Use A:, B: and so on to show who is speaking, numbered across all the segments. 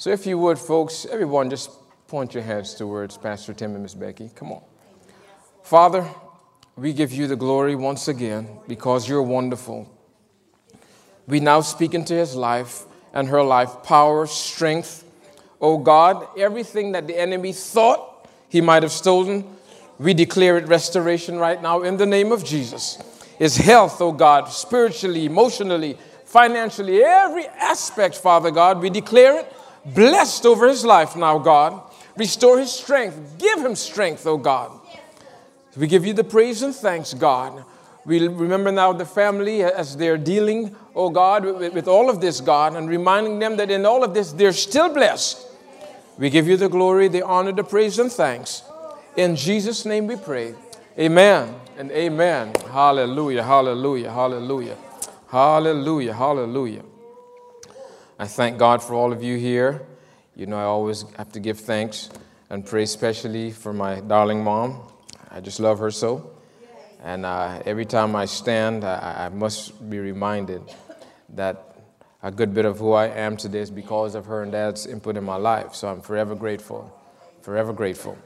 A: So if you would, folks, everyone just point your hands towards Pastor Tim and Miss Becky. Come on. Father, we give you the glory once again because you're wonderful. We now speak into his life and her life power, strength. Oh God, everything that the enemy thought he might have stolen, we declare it restoration right now in the name of Jesus. His health, oh God, spiritually, emotionally, financially, every aspect, Father God, we declare it blessed over his life now, God. Restore his strength. Give him strength, oh God. We give you the praise and thanks, God. We remember now the family as they're dealing, oh God, with, with all of this, God, and reminding them that in all of this, they're still blessed. We give you the glory, the honor, the praise, and thanks. In Jesus' name we pray. Amen and amen. Hallelujah, hallelujah, hallelujah, hallelujah, hallelujah. I thank God for all of you here. You know, I always have to give thanks and pray especially for my darling mom. I just love her so. And uh, every time I stand, I, I must be reminded that a good bit of who I am today is because of her and dad's input in my life. So I'm forever grateful, forever grateful.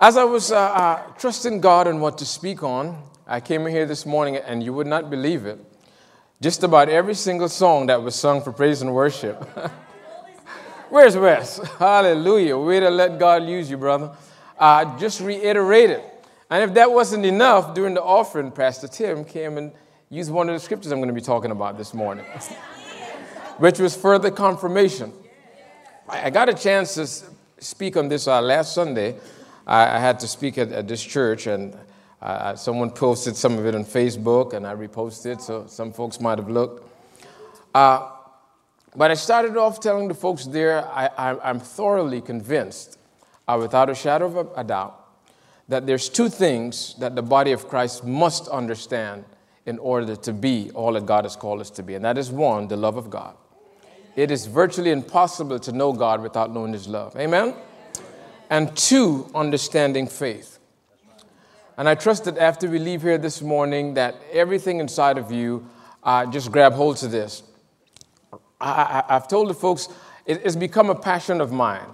A: As I was uh, uh, trusting God and what to speak on, I came here this morning and you would not believe it. Just about every single song that was sung for praise and worship. Where's Wes? Hallelujah. Way to let God use you, brother. Uh, just reiterated. And if that wasn't enough, during the offering, Pastor Tim came and used one of the scriptures I'm going to be talking about this morning, which was further confirmation. I got a chance to speak on this uh, last Sunday I, I had to speak at, at, this church, and someone posted some of it on Facebook, and I reposted, so some folks might have looked. Uh, but I started off telling the folks there I, am thoroughly convinced, uh, without a shadow of a, a doubt, that there's two things that the body of Christ must understand in order to be all that God has called us to be. And that is one, the love of God. It is virtually impossible to know God without knowing His love. Amen? and two, understanding faith. And I trust that after we leave here this morning, that everything inside of you uh, just grab hold to this. I, have told the folks it, it's become a passion of mine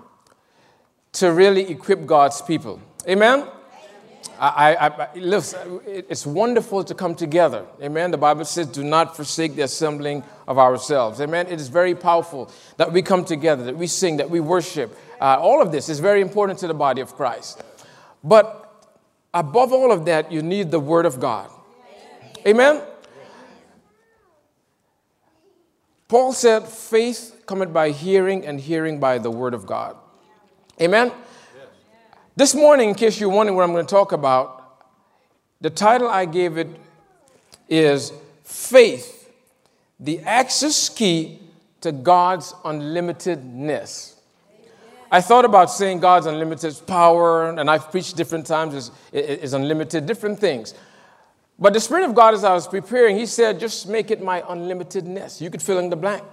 A: to really equip God's people. Amen. I, I, I, listen, it's wonderful to come together. Amen. The Bible says, do not forsake the assembling of ourselves. Amen. It is very powerful that we come together, that we sing, that we worship. Uh, all of this is very important to the body of Christ. But above all of that, you need the Word of God. Amen. Paul said, faith cometh by hearing, and hearing by the Word of God. Amen. This morning, in case you're wondering what I'm going to talk about, the title I gave it is Faith, the Access Key to God's Unlimitedness. I thought about saying God's unlimited power, and I've preached different times is, is unlimited, different things. But the Spirit of God, as I was preparing, He said, just make it my unlimitedness. You could fill in the blank.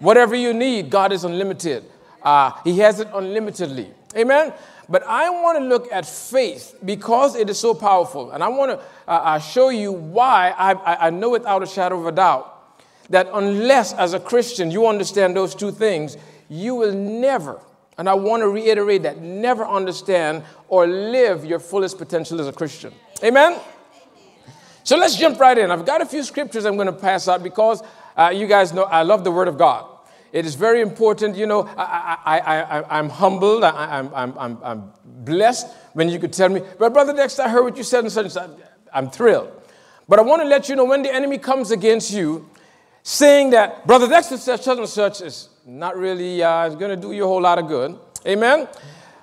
A: Whatever you need, God is unlimited. Uh, he has it unlimitedly. Amen? But I want to look at faith because it is so powerful. And I want to uh, uh, show you why I, I know without a shadow of a doubt that unless, as a Christian, you understand those two things, you will never, and I want to reiterate that, never understand or live your fullest potential as a Christian. Amen? So let's jump right in. I've got a few scriptures I'm going to pass out because uh, you guys know I love the Word of God. It is very important. You know, I, I, I'm humbled. I, am I'm, I'm, I'm blessed when you could tell me, but Brother Dexter, I heard what you said and such and such. I'm thrilled. But I want to let you know when the enemy comes against you, saying that Brother Dexter said such and such is not really uh, going to do you a whole lot of good. Amen?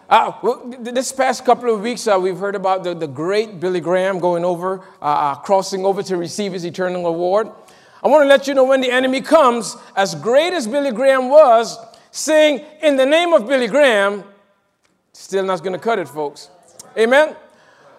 A: Uh, this past couple of weeks, uh, we've heard about the, the great Billy Graham going over, uh, uh crossing over to receive his eternal award. I want to let you know when the enemy comes, as great as Billy Graham was, saying, In the name of Billy Graham, still not going to cut it, folks. Amen?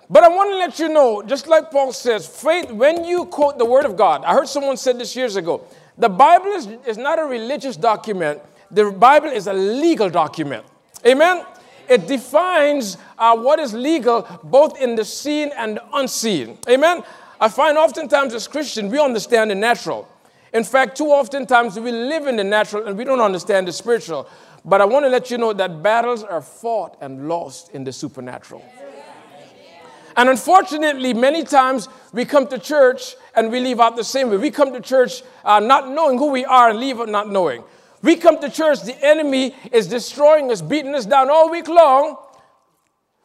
A: But I want to let you know, just like Paul says, faith, when you quote the Word of God, I heard someone said this years ago, the Bible is, is not a religious document, the Bible is a legal document. Amen? It defines uh, what is legal both in the seen and the unseen. Amen? I find oftentimes as Christians, we understand the natural. In fact, too often times we live in the natural and we don't understand the spiritual. But I want to let you know that battles are fought and lost in the supernatural. And unfortunately, many times we come to church and we leave out the same way. We come to church uh, not knowing who we are and leave not knowing. We come to church, the enemy is destroying us, beating us down all week long.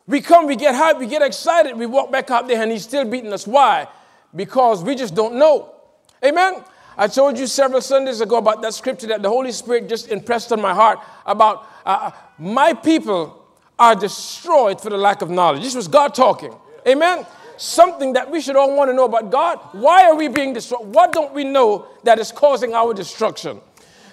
A: We come, we get hyped, we get excited, we walk back out there and he's still beating us. Why? Because we just don't know. Amen? I told you several Sundays ago about that scripture that the Holy Spirit just impressed on my heart about uh, uh my people are destroyed for the lack of knowledge. This was God talking. Amen? Something that we should all want to know about God. Why are we being destroyed? What don't we know that is causing our destruction?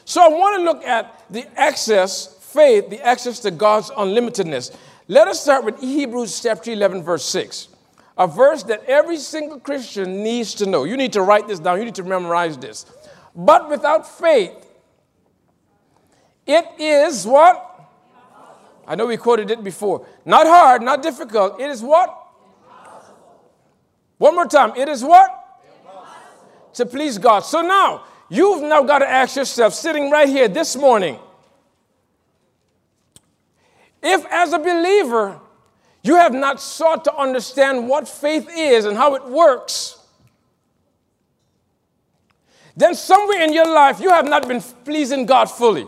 A: So I want to look at the access, faith, the access to God's unlimitedness. Let us start with Hebrews chapter 11, verse 6. A verse that every single Christian needs to know. You need to write this down, you need to memorize this. But without faith, it is what? I know we quoted it before. Not hard, not difficult. It is what? One more time. It is what? To please God. So now, you've now got to ask yourself, sitting right here this morning, if as a believer, you have not sought to understand what faith is and how it works, then somewhere in your life you have not been pleasing God fully.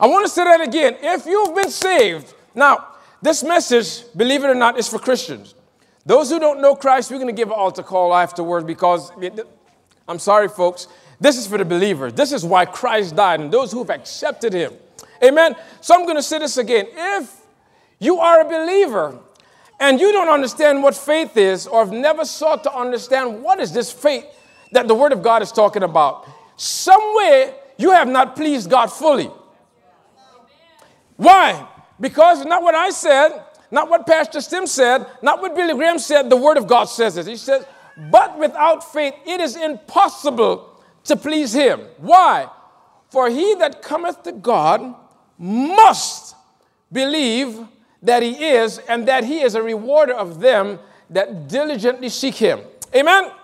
A: I want to say that again. If you've been saved, now, this message, believe it or not, is for Christians. Those who don't know Christ, we're going to give an altar call afterwards because it, I'm sorry, folks. This is for the believers. This is why Christ died and those who've accepted him. Amen. So I'm going to say this again. If you are a believer and you don't understand what faith is or have never sought to understand what is this faith that the Word of God is talking about, somewhere you have not pleased God fully. Why? Because not what I said, not what Pastor Tim said, not what Billy Graham said, the Word of God says it. He says, but without faith it is impossible to please him. Why? For he that cometh to God must believe that he is and that he is a rewarder of them that diligently seek him. Amen? Amen.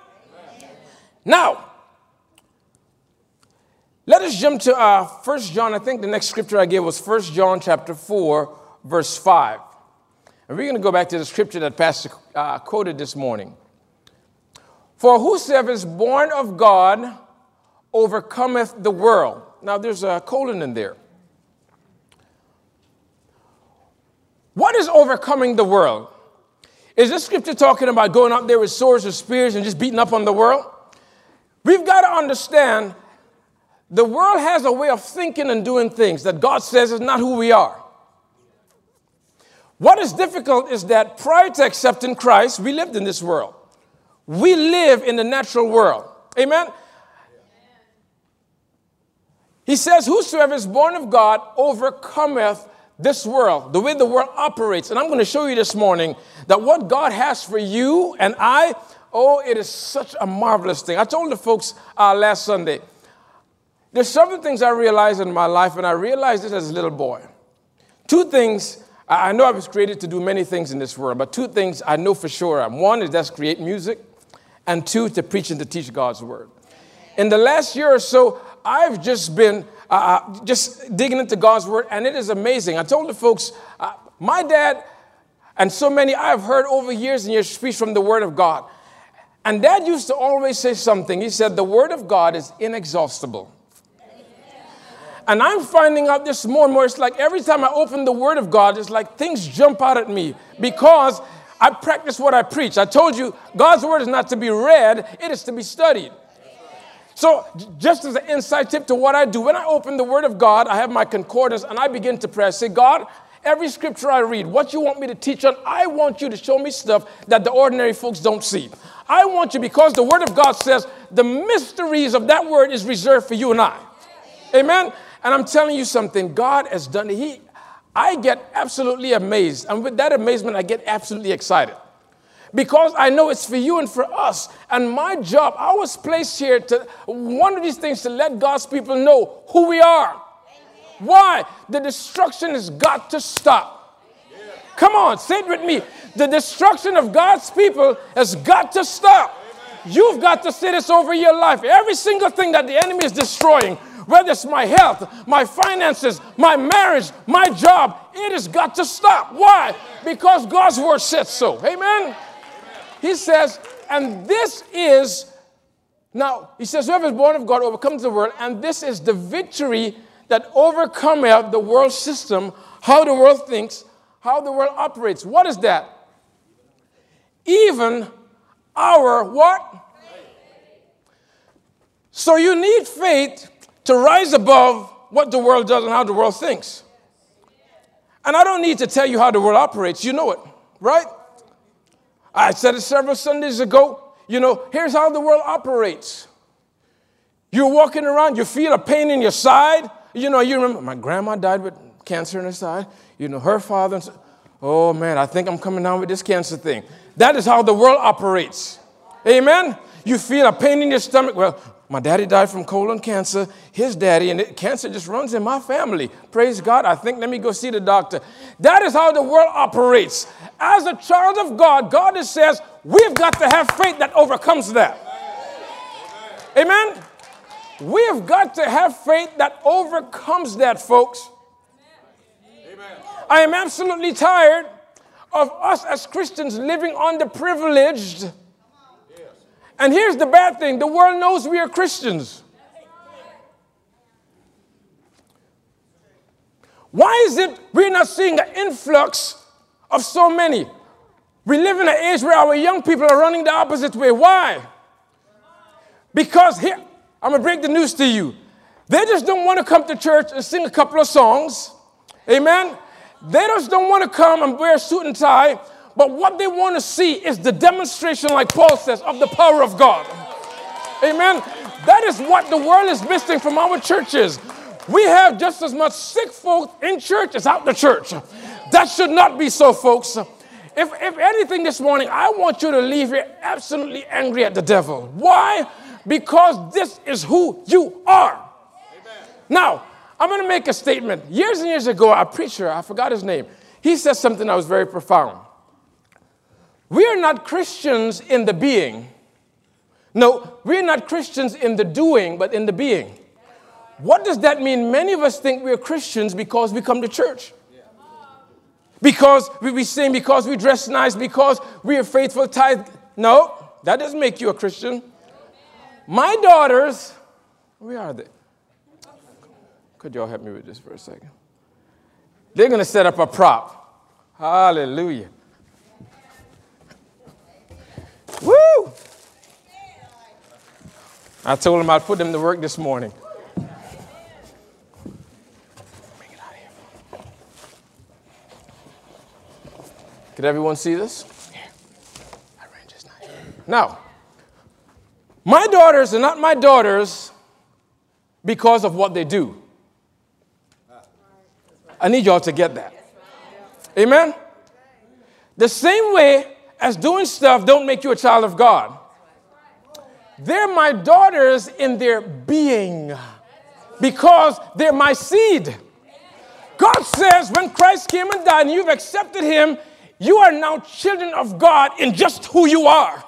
A: Now, let us jump to uh, 1 John. I think the next scripture I gave was 1 John chapter 4, verse 5. And we're going to go back to the scripture that Pastor uh, quoted this morning. For whosoever is born of God overcometh the world. Now there's a colon in there. What is overcoming the world? Is this scripture talking about going out there with swords and spears and just beating up on the world? We've got to understand the world has a way of thinking and doing things that God says is not who we are. What is difficult is that prior to accepting Christ, we lived in this world. We live in the natural world. Amen? He says, Whosoever is born of God overcometh this world, the way the world operates. And I'm going to show you this morning that what God has for you and I, oh, it is such a marvelous thing. I told the folks uh, last Sunday, there's several things I realized in my life, and I realized this as a little boy. Two things I know I was created to do many things in this world, but two things I know for sure. One is that's create music, and two, to preach and to teach God's word. In the last year or so, I've just been uh, uh, just digging into God's word, and it is amazing. I told the folks, uh, my dad and so many I've heard over years and years speak from the word of God. And dad used to always say something. He said, The word of God is inexhaustible. And I'm finding out this more and more. It's like every time I open the Word of God, it's like things jump out at me because I practice what I preach. I told you, God's Word is not to be read, it is to be studied. So, just as an inside tip to what I do, when I open the Word of God, I have my concordance and I begin to pray. I say, God, every scripture I read, what you want me to teach on, I want you to show me stuff that the ordinary folks don't see. I want you, because the Word of God says the mysteries of that Word is reserved for you and I. Amen. And I'm telling you something, God has done it. He, I get absolutely amazed. And with that amazement, I get absolutely excited. Because I know it's for you and for us. And my job, I was placed here to one of these things to let God's people know who we are. Why? The destruction has got to stop. Come on, say it with me. The destruction of God's people has got to stop. You've got to say this over your life. Every single thing that the enemy is destroying, whether it's my health, my finances, my marriage, my job, it has got to stop. Why? Because God's word says so. Amen? He says, and this is, now, he says, whoever is born of God overcomes the world, and this is the victory that overcometh the world system, how the world thinks, how the world operates. What is that? Even our what? So you need faith to rise above what the world does and how the world thinks. And I don't need to tell you how the world operates, you know it, right? I said it several Sundays ago. You know, here's how the world operates. You're walking around, you feel a pain in your side. You know, you remember my grandma died with cancer in her side. You know, her father. Oh man, I think I'm coming down with this cancer thing. That is how the world operates. Amen. You feel a pain in your stomach. Well, my daddy died from colon cancer, his daddy, and it, cancer just runs in my family. Praise God. I think, let me go see the doctor. That is how the world operates. As a child of God, God says, we've got to have faith that overcomes that. Amen? We've got to have faith that overcomes that, folks. Amen. I am absolutely tired of us as Christians living underprivileged and here's the bad thing the world knows we are Christians. Why is it we're not seeing an influx of so many? We live in an age where our young people are running the opposite way. Why? Because here, I'm gonna break the news to you. They just don't want to come to church and sing a couple of songs. Amen. They just don't want to come and wear a suit and tie but what they want to see is the demonstration, like Paul says, of the power of God. Amen. That is what the world is missing from our churches. We have just as much sick folk in church as out the church. That should not be so, folks. If, if anything this morning, I want you to leave here absolutely angry at the devil. Why? Because this is who you are. Now, I'm going to make a statement. Years and years ago, a preacher, I forgot his name, he said something that was very profound. We are not Christians in the being. No, we're not Christians in the doing, but in the being. What does that mean? Many of us think we're Christians because we come to church. Because we, sing, because we dress nice, because we are faithful tithe. No, that doesn't make you a Christian. My daughters, where are they? Could y'all help me with this for a second? They're going to set up a prop. Hallelujah. I told him I'd put them to work this morning. Could everyone see this? Now, my daughters are not my daughters because of what they do. I need y'all to get that. Amen? The same way as doing stuff don't make you a child of God. They're my daughters in their being because they're my seed. God says when Christ came and died and you've accepted him, you are now children of God in just who you are.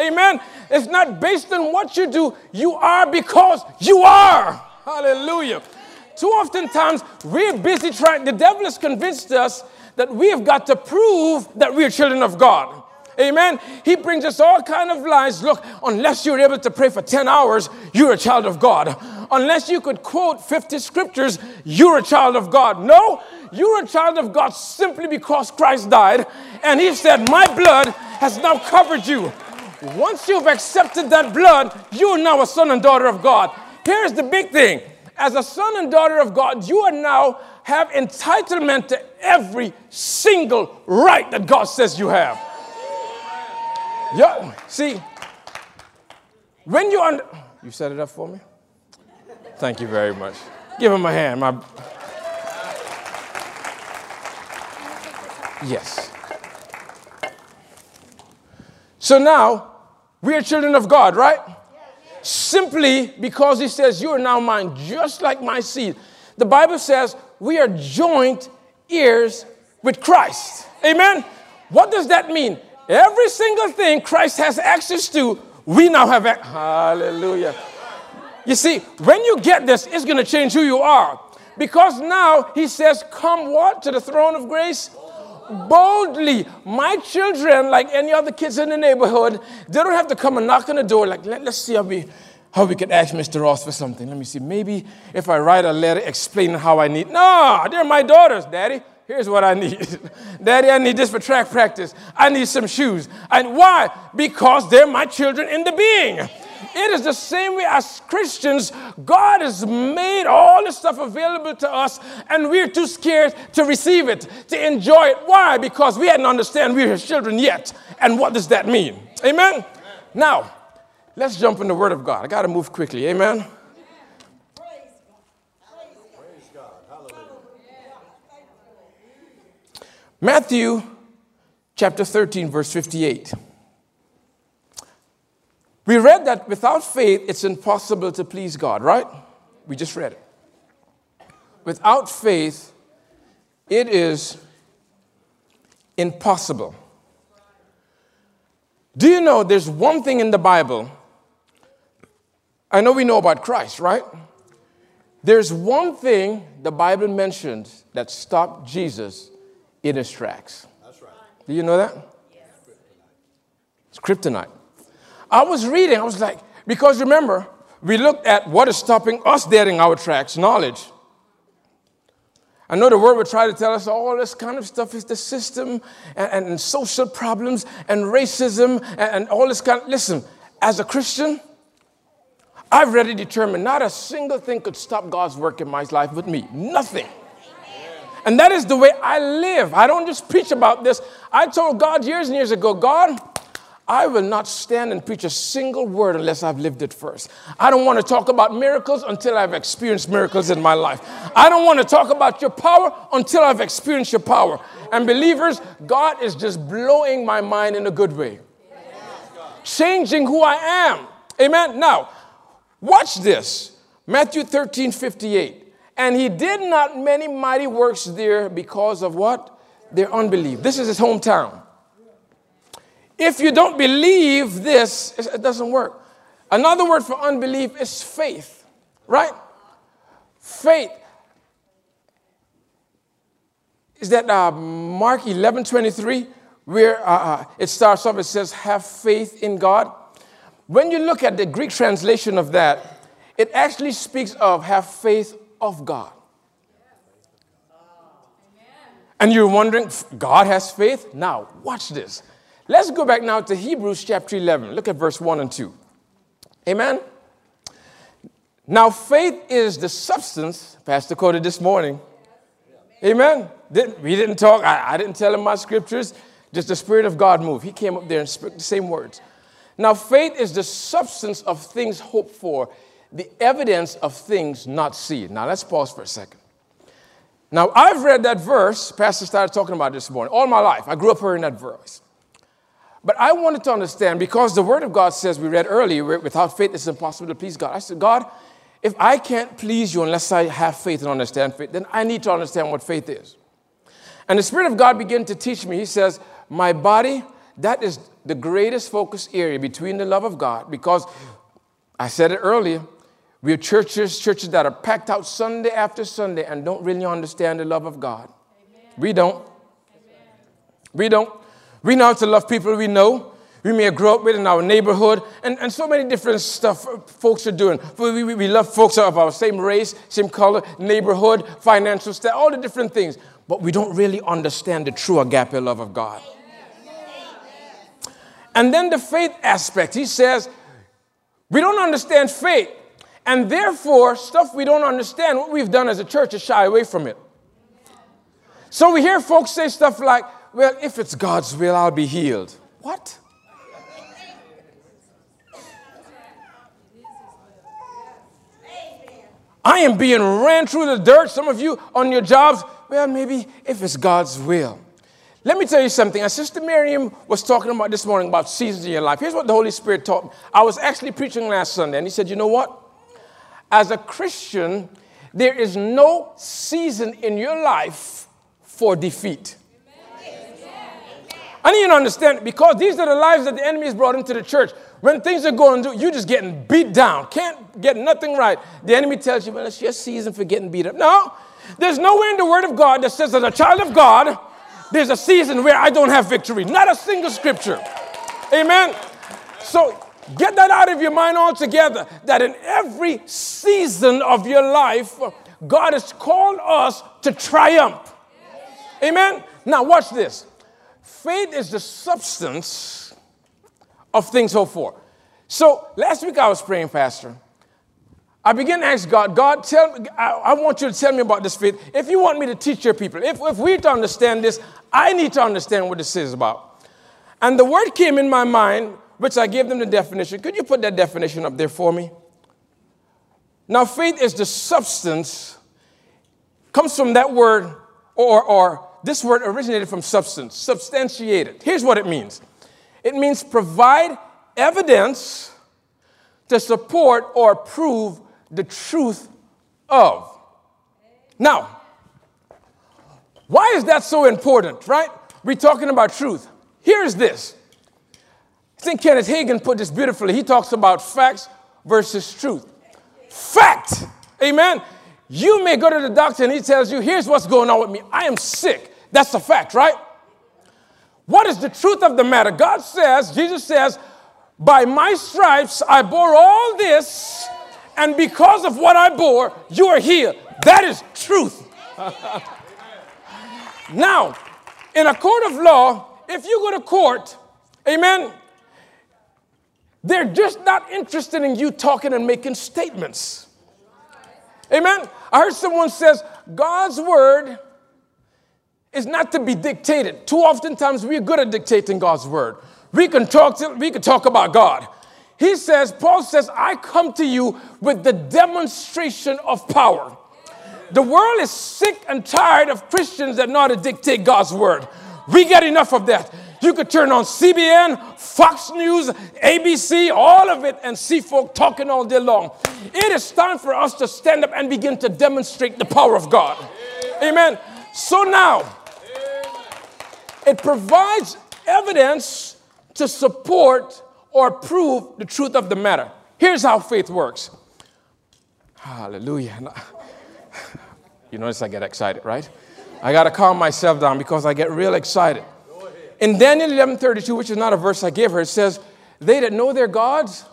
A: Amen. It's not based on what you do, you are because you are. Hallelujah. Too often times we're busy trying, the devil has convinced us that we have got to prove that we're children of God. Amen. He brings us all kind of lies. Look, unless you're able to pray for 10 hours, you're a child of God. Unless you could quote 50 scriptures, you're a child of God. No, you're a child of God simply because Christ died and he said, "My blood has now covered you." Once you've accepted that blood, you're now a son and daughter of God. Here's the big thing. As a son and daughter of God, you are now have entitlement to every single right that God says you have. Yeah, see, when you under, you set it up for me. Thank you very much. Give him a hand. My yes. So now we are children of God, right? Simply because he says, You are now mine, just like my seed. The Bible says we are joint heirs with Christ. Amen. What does that mean? Every single thing Christ has access to, We now have, hallelujah. You see, when you get this, it's going to change who you are. Because now he says, Come what? To the throne of grace? Boldly. My children, like any other kids in the neighborhood, they don't have to come and knock on the door, like, Let, us see how we, how we could ask Mr. Ross for something. Let me see. Maybe if I write a letter explaining how I need. No, they're my daughters, Daddy. Here's what I need. Daddy, I need this for track practice. I need some shoes. And why? Because they're my children in the being. It is the same way as Christians, God has made all this stuff available to us, and we're too scared to receive it, to enjoy it. Why? Because we hadn't understand we're His children yet. And what does that mean? Amen? Amen. Now, let's jump in the Word of God. I got to move quickly. Amen? Matthew chapter 13, verse 58. We read that without faith, it's impossible to please God, right? We just read it. Without faith, it is impossible. Do you know there's one thing in the Bible? I know we know about Christ, right? There's one thing the Bible mentions that stopped Jesus in his tracks. That's right. Do you know that? Yes. It's kryptonite. I was reading, I was like, because remember, we looked at what is stopping us dead in our tracks knowledge. I know the world would try to tell us all this kind of stuff is the system and, and social problems and racism and, and all this kind of. Listen, as a Christian, I've already determined not a single thing could stop God's work in my life with me. Nothing. And that is the way I live. I don't just preach about this. I told God years and years ago, God, I will not stand and preach a single word unless I've lived it first. I don't want to talk about miracles until I've experienced miracles in my life. I don't want to talk about your power until I've experienced your power. And believers, God is just blowing my mind in a good way, changing who I am. Amen. Now, watch this Matthew 13 58. And he did not many mighty works there because of what? Their unbelief. This is his hometown. If you don't believe this, it doesn't work. Another word for unbelief is faith, right? Faith. Is that uh, Mark 11 23, where uh, uh, it starts off, it says, Have faith in God. When you look at the Greek translation of that, it actually speaks of have faith of God. And you're wondering, God has faith? Now, watch this. Let's go back now to Hebrews chapter 11. Look at verse 1 and 2. Amen? Now, faith is the substance, Pastor quoted this morning. Amen? We didn't talk, I, I didn't tell him my scriptures, just the Spirit of God moved. He came up there and spoke the same words. Now, faith is the substance of things hoped for, the evidence of things not seen. Now, let's pause for a second. Now, I've read that verse, Pastor started talking about this morning, all my life. I grew up hearing that verse. But I wanted to understand because the Word of God says, we read earlier, without faith it's impossible to please God. I said, God, if I can't please you unless I have faith and understand faith, then I need to understand what faith is. And the Spirit of God began to teach me. He says, My body, that is the greatest focus area between the love of God because I said it earlier. We are churches, churches that are packed out Sunday after Sunday and don't really understand the love of God. Amen. We don't. Amen. We don't. We know how to love people we know, we may grow up with in our neighborhood, and, and so many different stuff folks are doing. We, we, we love folks of our same race, same color, neighborhood, financial status, all the different things. But we don't really understand the true agape love of God. And then the faith aspect. He says, we don't understand faith. And therefore, stuff we don't understand, what we've done as a church is shy away from it. So we hear folks say stuff like, well, if it's God's will, I'll be healed. What? I am being ran through the dirt. Some of you on your jobs, well, maybe if it's God's will. Let me tell you something. As Sister Miriam was talking about this morning about seasons in your life. Here's what the Holy Spirit taught me. I was actually preaching last Sunday, and he said, You know what? As a Christian, there is no season in your life for defeat. I need you to understand because these are the lives that the enemy has brought into the church. when things are going through, you're just getting beat down, can't get nothing right. The enemy tells you, well, it's your season for getting beat up. No, there's nowhere in the Word of God that says, as a child of God, there's a season where I don't have victory. Not a single scripture. Amen. So get that out of your mind altogether that in every season of your life, God has called us to triumph. Amen. Now, watch this. Faith is the substance of things hoped for. So, last week I was praying, Pastor. I began to ask God, God, tell me, I, I, want you to tell me about this faith. If you want me to teach your people, if, if we to understand this, I need to understand what this is about. And the word came in my mind, which I gave them the definition. Could you put that definition up there for me? Now, faith is the substance, comes from that word, or, or this word originated from substance, substantiated. Here's what it means it means provide evidence to support or prove the truth of. Now, why is that so important, right? We're talking about truth. Here's this. Think Kenneth Hagin put this beautifully. He talks about facts versus truth. Fact, amen. You may go to the doctor and he tells you, here's what's going on with me. I am sick. That's a fact, right? What is the truth of the matter? God says, Jesus says, by my stripes I bore all this, and because of what I bore, you are here. That is truth. now, in a court of law, if you go to court, amen, they're just not interested in you talking and making statements. Amen. I heard someone says God's word is not to be dictated. Too often times we're good at dictating God's word. We can talk to, we can talk about God. He says, Paul says, I come to you with the demonstration of power. The world is sick and tired of Christians that know how to dictate God's word. We get enough of that. You could turn on CBN, Fox News, ABC, all of it, and see folk talking all day long. It is time for us to stand up and begin to demonstrate the power of God. Amen. So now, it provides evidence to support or prove the truth of the matter. Here's how faith works. Hallelujah. You notice I get excited, right? I got to calm myself down because I get real excited. In Daniel 11:32, which is not a verse I gave her, it says, They that know their gods,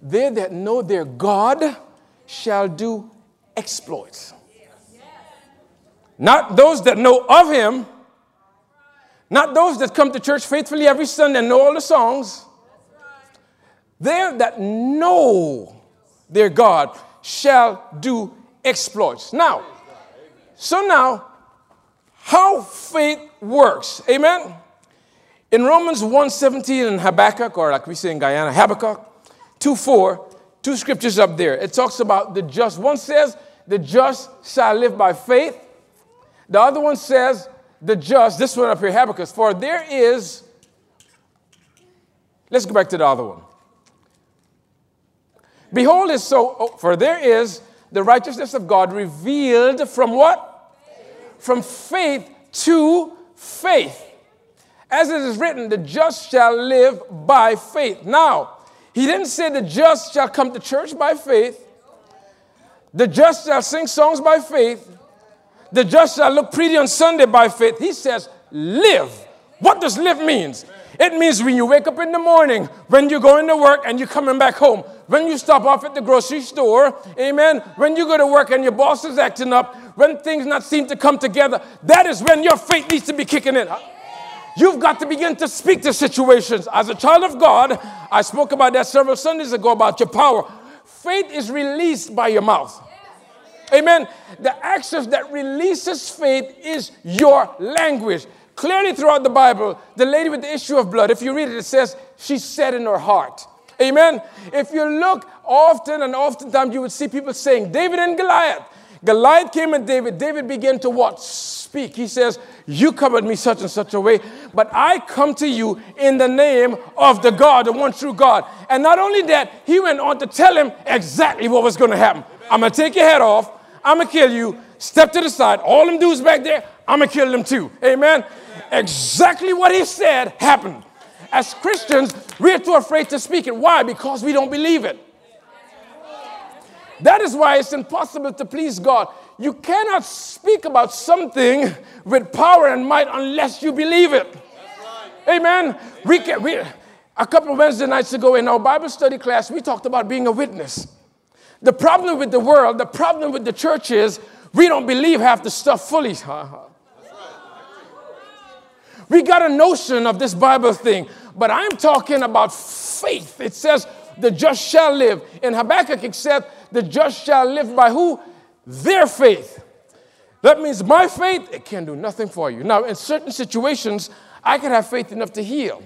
A: they that know their God shall do exploits. Not those that know of him, not those that come to church faithfully every Sunday and know all the songs. They that know their God shall do exploits. Now, so now, how faith works. Amen. In Romans 1:17 and Habakkuk, or like we say in Guyana, Habakkuk 2:4, two scriptures up there. It talks about the just. One says, the just shall live by faith. The other one says, the just, this one up here, Habakkuk, for there is, let's go back to the other one. Behold, is so, oh, for there is the righteousness of God revealed from what? Faith. From faith to faith. As it is written, the just shall live by faith. Now, he didn't say the just shall come to church by faith. The just shall sing songs by faith the just shall look pretty on Sunday by faith. He says, live. What does live means? It means when you wake up in the morning, when you're going to work and you're coming back home, when you stop off at the grocery store, amen, when you go to work and your boss is acting up, when things not seem to come together, that is when your faith needs to be kicking in. You've got to begin to speak to situations. As a child of God, I spoke about that several Sundays ago about your power. Faith is released by your mouth. Amen. The access that releases faith is your language. Clearly, throughout the Bible, the lady with the issue of blood, if you read it, it says she said in her heart. Amen. If you look often and oftentimes, you would see people saying, David and Goliath. Goliath came at David. David began to what? Speak. He says, You at me such and such a way, but I come to you in the name of the God, the one true God. And not only that, he went on to tell him exactly what was going to happen. I'm going to take your head off. I'm going to kill you. Step to the side. All them dudes back there, I'm going to kill them too. Amen. Exactly what he said happened. as Christians, we're too afraid to speak it. Why? Because we don't believe it. That is why it's impossible to please God. You cannot speak about something with power and might unless you believe it. Right. Amen. We can, we, a couple of Wednesday nights ago in our Bible study class, we talked about being a witness. The problem with the world, the problem with the church is we don't believe half the stuff fully. We got a notion of this Bible thing, but I'm talking about faith. It says, the just shall live. In Habakkuk, it said, the just shall live by who? Their faith. That means my faith, it can do nothing for you. Now, in certain situations, I can have faith enough to heal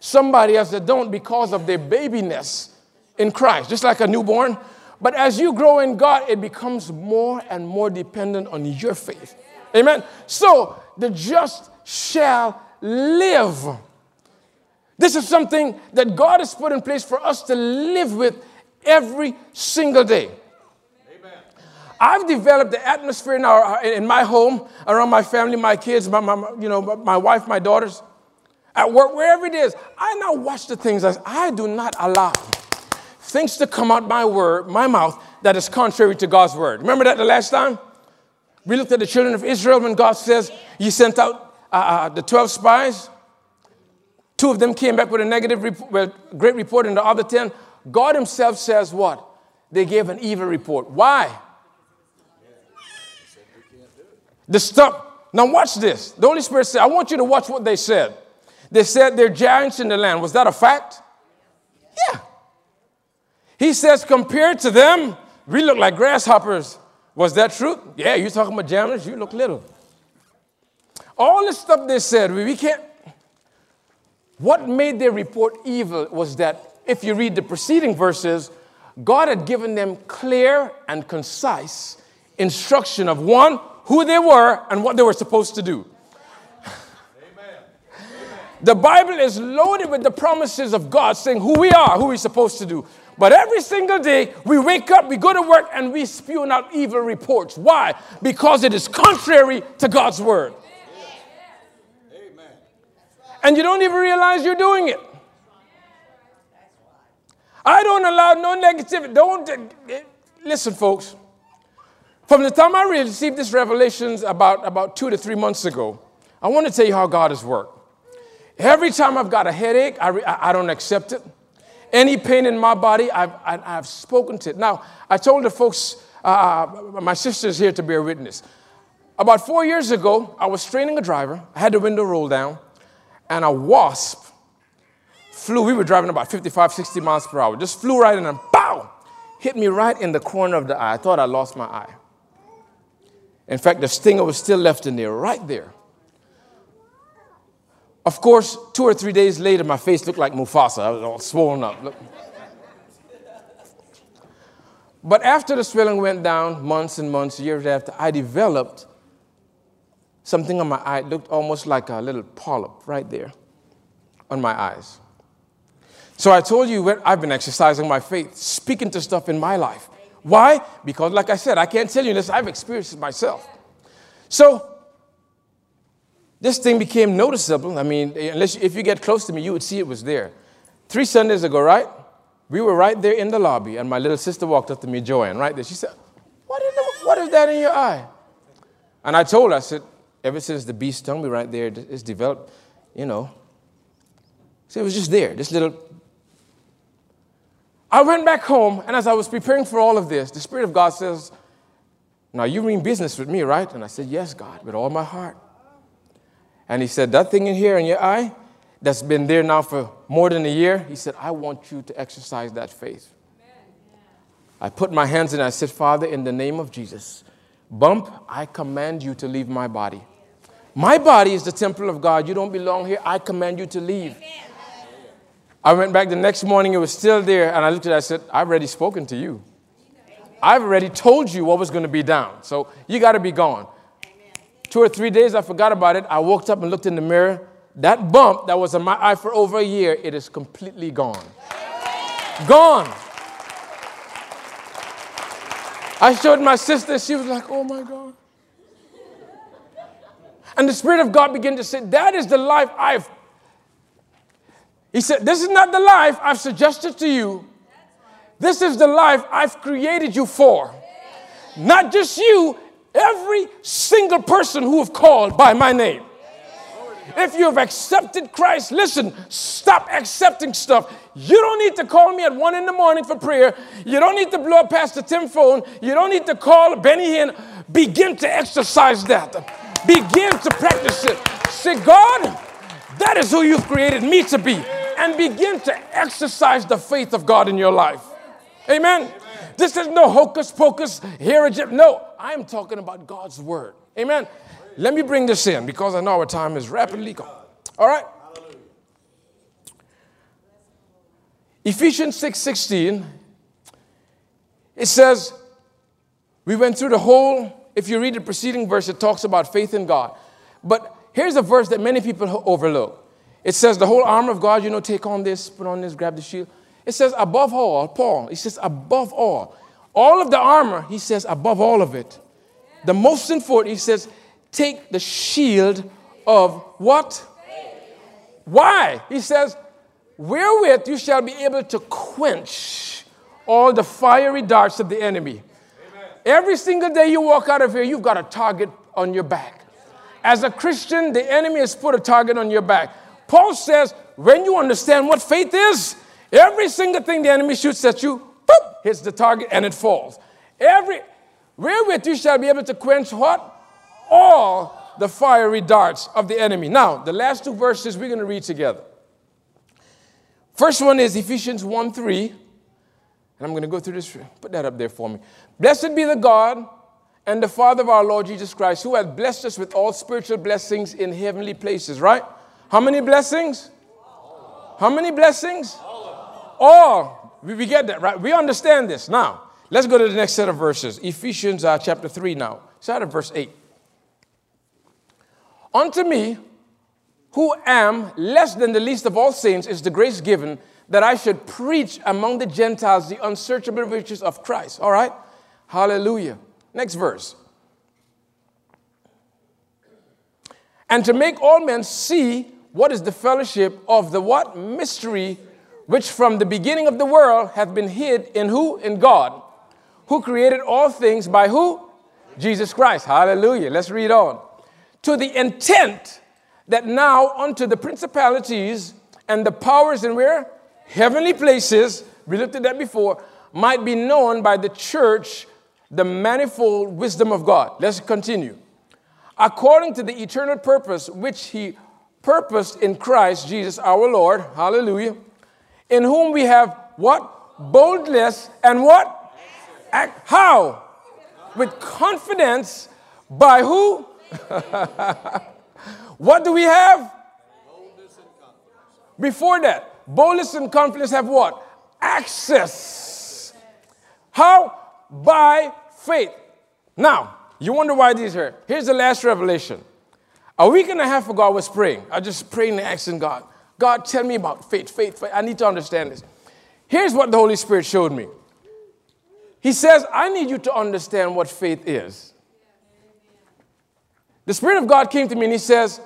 A: somebody else that don't because of their babiness in Christ, just like a newborn. But as you grow in God, it becomes more and more dependent on your faith. Amen. So the just shall live. This is something that God has put in place for us to live with every single day. I've developed the atmosphere in, our, in my home, around my family, my kids, my, my, you know, my wife, my daughters, at work, wherever it is. I now watch the things as I do not allow things to come out my word, my mouth, that is contrary to God's word. Remember that the last time? We looked at the children of Israel when God says, You sent out uh, uh, the 12 spies. Two of them came back with a negative, rep- great report, and the other 10 God Himself says what? They gave an evil report. Why? The stuff. Now, watch this. The Holy Spirit said, I want you to watch what they said. They said they're giants in the land. Was that a fact? Yeah. He says, compared to them, we look like grasshoppers. Was that true? Yeah, you're talking about giants, you look little. All the stuff they said, we can't. What made their report evil was that if you read the preceding verses, God had given them clear and concise instruction of one, who they were and what they were supposed to do. Amen. The Bible is loaded with the promises of God saying who we are, who we're supposed to do. But every single day, we wake up, we go to work, and we spew out evil reports. Why? Because it is contrary to God's word. Amen. And you don't even realize you're doing it. I don't allow no negativity. Don't eh, eh, listen, folks. From the time I received this revelations about, about two to three months ago, I want to tell you how God has worked. Every time I've got a headache, I, re, I, I don't accept it. Any pain in my body, I've, I, have spoken to it. Now, I told the folks, uh, uh, my sister's here to bear witness. About four years ago, I was training a driver. I had the window rolled down, and a wasp flew, we were driving about 55, 60 miles per hour, just flew right in and bow, hit me right in the corner of the eye. I thought I lost my eye. In fact, the stinger was still left in there, right there. Of course, two or three days later, my face looked like Mufasa. I was all swollen up. But after the swelling went down, months and months, years after, I developed something on my eye. It looked almost like a little polyp right there on my eyes. So I told you I've been exercising my faith, speaking to stuff in my life. Why? Because, like I said, I can't tell you this, I've experienced it myself. So this thing became noticeable. I mean, unless if you get close to me, you would see it was there. Three Sundays ago, right? We were right there in the lobby, and my little sister walked up to me, Joanne, right there. She said, What the, what is that in your eye? And I told her, I said, Ever since the beast stung me right there, it's developed, you know. See, it was just there, this little I went back home, and as I was preparing for all of this, the Spirit of God says, Now you mean business with me, right? And I said, Yes, God, with all my heart. And He said, That thing in here in your eye that's been there now for more than a year, He said, I want you to exercise that faith. I put my hands in, and I said, Father, in the name of Jesus, bump, I command you to leave my body. My body is the temple of God. You don't belong here. I command you to leave. Amen. I went back the next morning, it was still there, and I looked at it, I said, I've already spoken to you. I've already told you what was going to be down, so you got to be gone. Two or three days, I forgot about it. I woke up and looked in the mirror. That bump that was on my eye for over a year, it is completely gone. Gone. I showed my sister, she was like, oh my God. And the Spirit of God began to say, That is the life I've He said, This is not the life I've suggested to you. This is the life I've created you for. Not just you, every single person who have called by my name. If you have accepted Christ, listen, stop accepting stuff. You don't need to call me at one in the morning for prayer. You don't need to blow up Pastor Tim phone. You don't need to call Benny Hinn. Begin to exercise that. Begin to practice it. Say, God, that is who you've created me to be. And begin to exercise the faith of God in your life. Amen. This is no hocus pocus, here No, I'm talking about God's word. Amen. Let me bring this in because I know our time is rapidly gone. All right? Ephesians 6 16, it says, we went through the whole, if you read the preceding verse, it talks about faith in God. But here's a verse that many people overlook. It says, the whole armor of God, you know, take on this, put on this, grab the shield. It says, above all, Paul, he says, above all. All of the armor, he says, above all of it. The most important, he says, take the shield of what? Why? He says, wherewith you shall be able to quench all the fiery darts of the enemy. Amen. Every single day you walk out of here, you've got a target on your back. As a Christian, the enemy has put a target on your back. Paul says, when you understand what faith is, every single thing the enemy shoots at you, boop, hits the target and it falls. Every wherewith you shall be able to quench what? all the fiery darts of the enemy. Now, the last two verses we're going to read together. First one is Ephesians 1 3. And I'm going to go through this. Put that up there for me. Blessed be the God and the Father of our Lord Jesus Christ, who has blessed us with all spiritual blessings in heavenly places, right? How many blessings? How many blessings? All. We, we get that, right? We understand this. Now, let's go to the next set of verses. Ephesians uh, chapter 3 now. Start at verse 8. Unto me, who am less than the least of all saints, is the grace given that I should preach among the Gentiles the unsearchable riches of Christ. All right? Hallelujah. Next verse. And to make all men see what is the fellowship of the what? Mystery which from the beginning of the world hath been hid in who? In God. Who created all things by who? Jesus Christ. Hallelujah. Let's read on to the intent that now unto the principalities and the powers in where? Heavenly places, we looked at that before, might be known by the church the manifold wisdom of God. Let's continue. According to the eternal purpose which he purposed in Christ Jesus our Lord, hallelujah, in whom we have what? Boldness and what? Act, how? With confidence by who? what do we have? Before that, boldness and confidence have what? Access. How? By faith. Now, you wonder why these are. Here's the last revelation. A week and a half ago, I was praying. I just praying and asking God, God, tell me about faith, faith, faith. I need to understand this. Here's what the Holy Spirit showed me. He says, I need you to understand what faith is. The Spirit of God came to me and He says,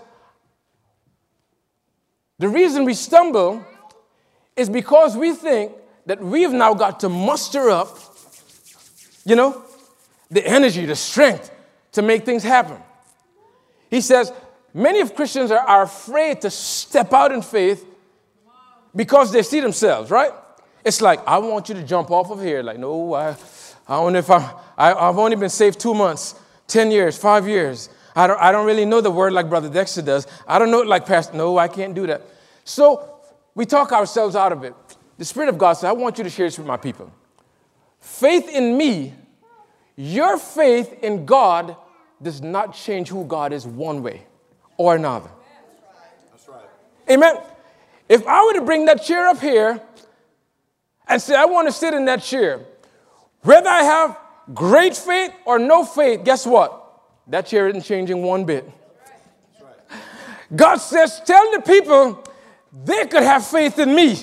A: The reason we stumble is because we think that we've now got to muster up, you know, the energy, the strength to make things happen. He says, Many of Christians are, are afraid to step out in faith because they see themselves, right? It's like, I want you to jump off of here. Like, no, I, I don't know if I'm, I, I've only been saved two months, 10 years, five years. I don't, I don't really know the word like Brother Dexter does. I don't know it like Pastor. No, I can't do that. So we talk ourselves out of it. The Spirit of God says, I want you to share this with my people. Faith in me, your faith in God does not change who God is one way or another. That's right. Amen. If I were to bring that chair up here and say, I want to sit in that chair, whether I have great faith or no faith, guess what? That chair isn't changing one bit. God says, Tell the people they could have faith in me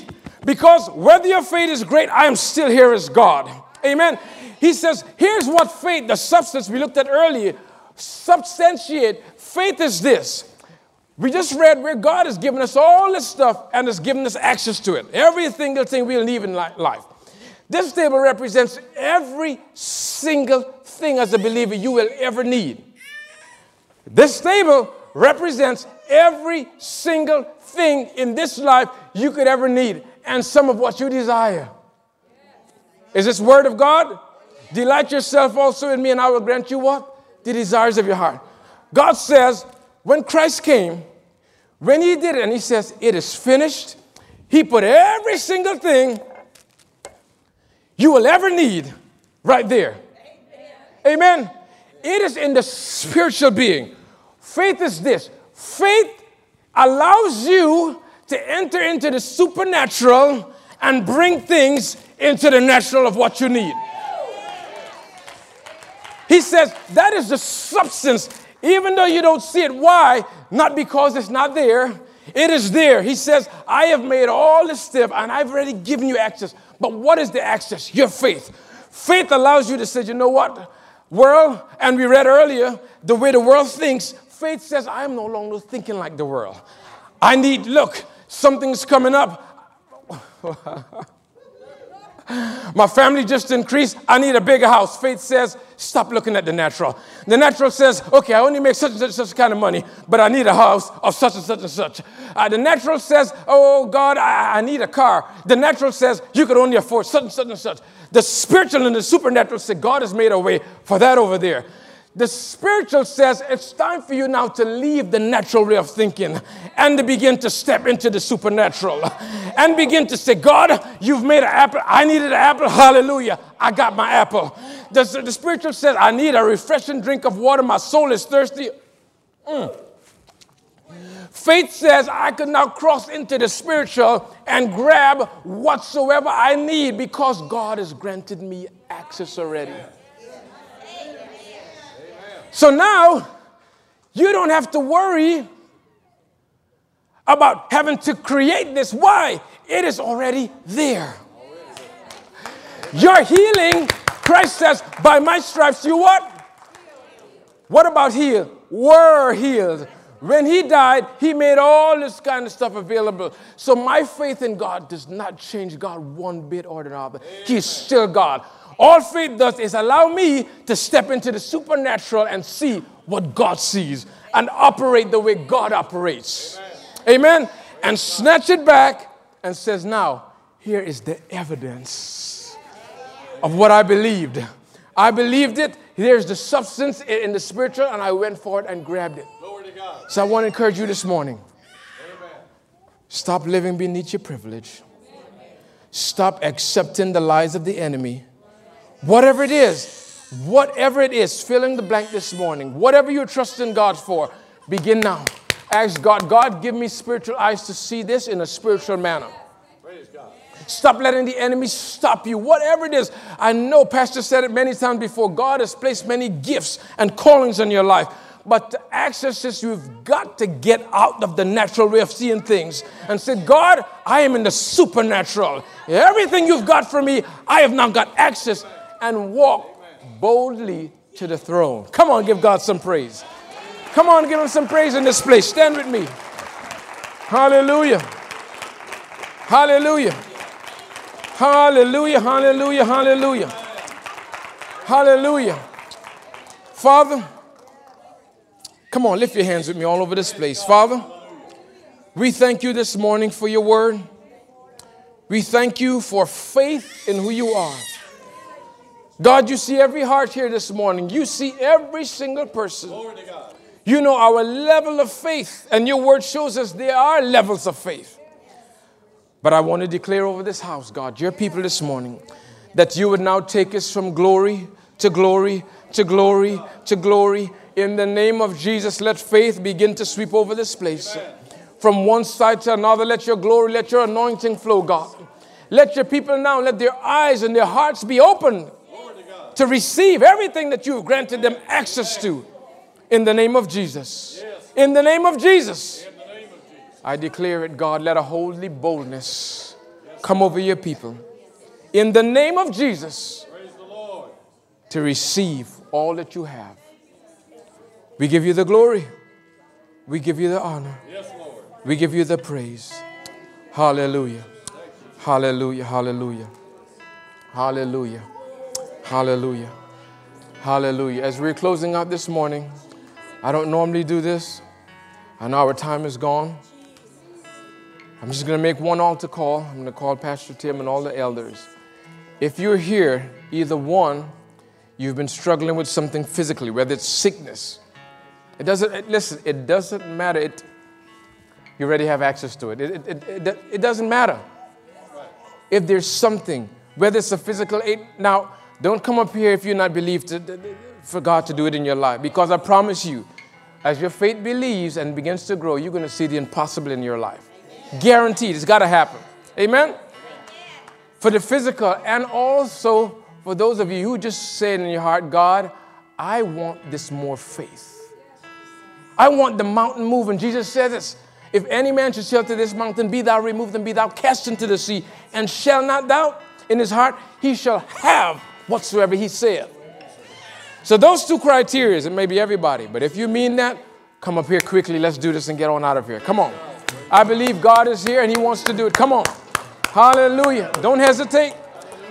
A: because whether your faith is great, I am still here as God. Amen. He says, Here's what faith, the substance we looked at earlier, substantiate. Faith is this We just read where God has given us all this stuff and has given us access to it. Every single thing we'll need in life. This table represents every single thing as a believer you will ever need. This table represents every single thing in this life you could ever need and some of what you desire. Is this word of God? Delight yourself also in me, and I will grant you what? The desires of your heart. God says, when Christ came, when he did it, and he says, It is finished, he put every single thing you will ever need right there. Amen. Amen. It is in the spiritual being. Faith is this faith allows you to enter into the supernatural and bring things into the natural of what you need. He says that is the substance, even though you don't see it. Why? Not because it's not there. It is there. He says, I have made all this stuff and I've already given you access. But what is the access? Your faith. Faith allows you to say, you know what? World, and we read earlier, the way the world thinks, faith says, I am no longer thinking like the world. I need, look, something's coming up. My family just increased. I need a bigger house. Faith says, stop looking at the natural. The natural says, okay, I only make such and such, such kind of money, but I need a house of such and such and such. Uh, the natural says, oh God, I, I, need a car. The natural says, you could only afford such and such and such. The spiritual and the supernatural say, God has made a way for that over there. The spiritual says it's time for you now to leave the natural way of thinking and to begin to step into the supernatural and begin to say, God, you've made an apple. I needed an apple. Hallelujah. I got my apple. The, the spiritual says, I need a refreshing drink of water. My soul is thirsty. Mm. Faith says I can now cross into the spiritual and grab whatsoever I need because God has granted me access already. So now you don't have to worry about having to create this. Why? It is already there. Your healing, Christ says, by my stripes, you what? What about healed? Were healed. When he died, he made all this kind of stuff available. So my faith in God does not change God one bit or another. He's still God. All faith does is allow me to step into the supernatural and see what God sees and operate the way God operates. Amen. Amen. And snatch it back and says, Now, here is the evidence of what I believed. I believed it. Here's the substance in the spiritual, and I went for it and grabbed it. So I want to encourage you this morning. Stop living beneath your privilege. Stop accepting the lies of the enemy Whatever it is, whatever it is, filling the blank this morning, whatever you're trusting God for, begin now. Ask God, God, give me spiritual eyes to see this in a spiritual manner. Stop letting the enemy stop you. Whatever it is, I know Pastor said it many times before. God has placed many gifts and callings in your life. But to access this, you've got to get out of the natural way of seeing things and say, God, I am in the supernatural. Everything you've got for me, I have now got access and walk boldly to the throne. Come on, give God some praise. Come on, give him some praise in this place. Stand with me. Hallelujah. Hallelujah. Hallelujah. Hallelujah. Hallelujah. Hallelujah. Father, come on, lift your hands with me all over this place. Father, we thank you this morning for your word. We thank you for faith in who you are. God, you see every heart here this morning. You see every single person. You know our level of faith, and your word shows us there are levels of faith. But I want to declare over this house, God, your people this morning, that you would now take us from glory to glory to glory to glory. In the name of Jesus, let faith begin to sweep over this place. From one side to another, let your glory, let your anointing flow, God. Let your people now, let their eyes and their hearts be opened to receive everything that you have granted them access to in the name of Jesus. In the name of Jesus. I declare it, God, let a holy boldness come over your people. In the name of Jesus, to receive all that you have. We give you the glory. We give you the honor. We give you the praise. Hallelujah. Hallelujah. Hallelujah. Hallelujah. Hallelujah. Hallelujah. As we're closing out this morning, I don't normally do this. I know our time is gone. I'm just going to make one altar call. I'm going to call Pastor Tim and all the elders. If you're here, either one, you've been struggling with something physically, whether it's sickness. It doesn't, it, listen, it doesn't matter. It, you already have access to it. It, it, it, it doesn't matter. If there's something, whether it's a physical aid, now, don't come up here if you're not believed to, for God to do it in your life. Because I promise you, as your faith believes and begins to grow, you're going to see the impossible in your life. Guaranteed. It's got to happen. Amen? For the physical and also for those of you who just say in your heart, God, I want this more faith. I want the mountain moving. Jesus said this. If any man should shelter this mountain, be thou removed and be thou cast into the sea, and shall not doubt in his heart, he shall have whatsoever he saith. So those two criteria, it may be everybody, but if you mean that, come up here quickly. Let's do this and get on out of here. Come on. I believe God is here and He wants to do it. Come on. Hallelujah. Don't hesitate.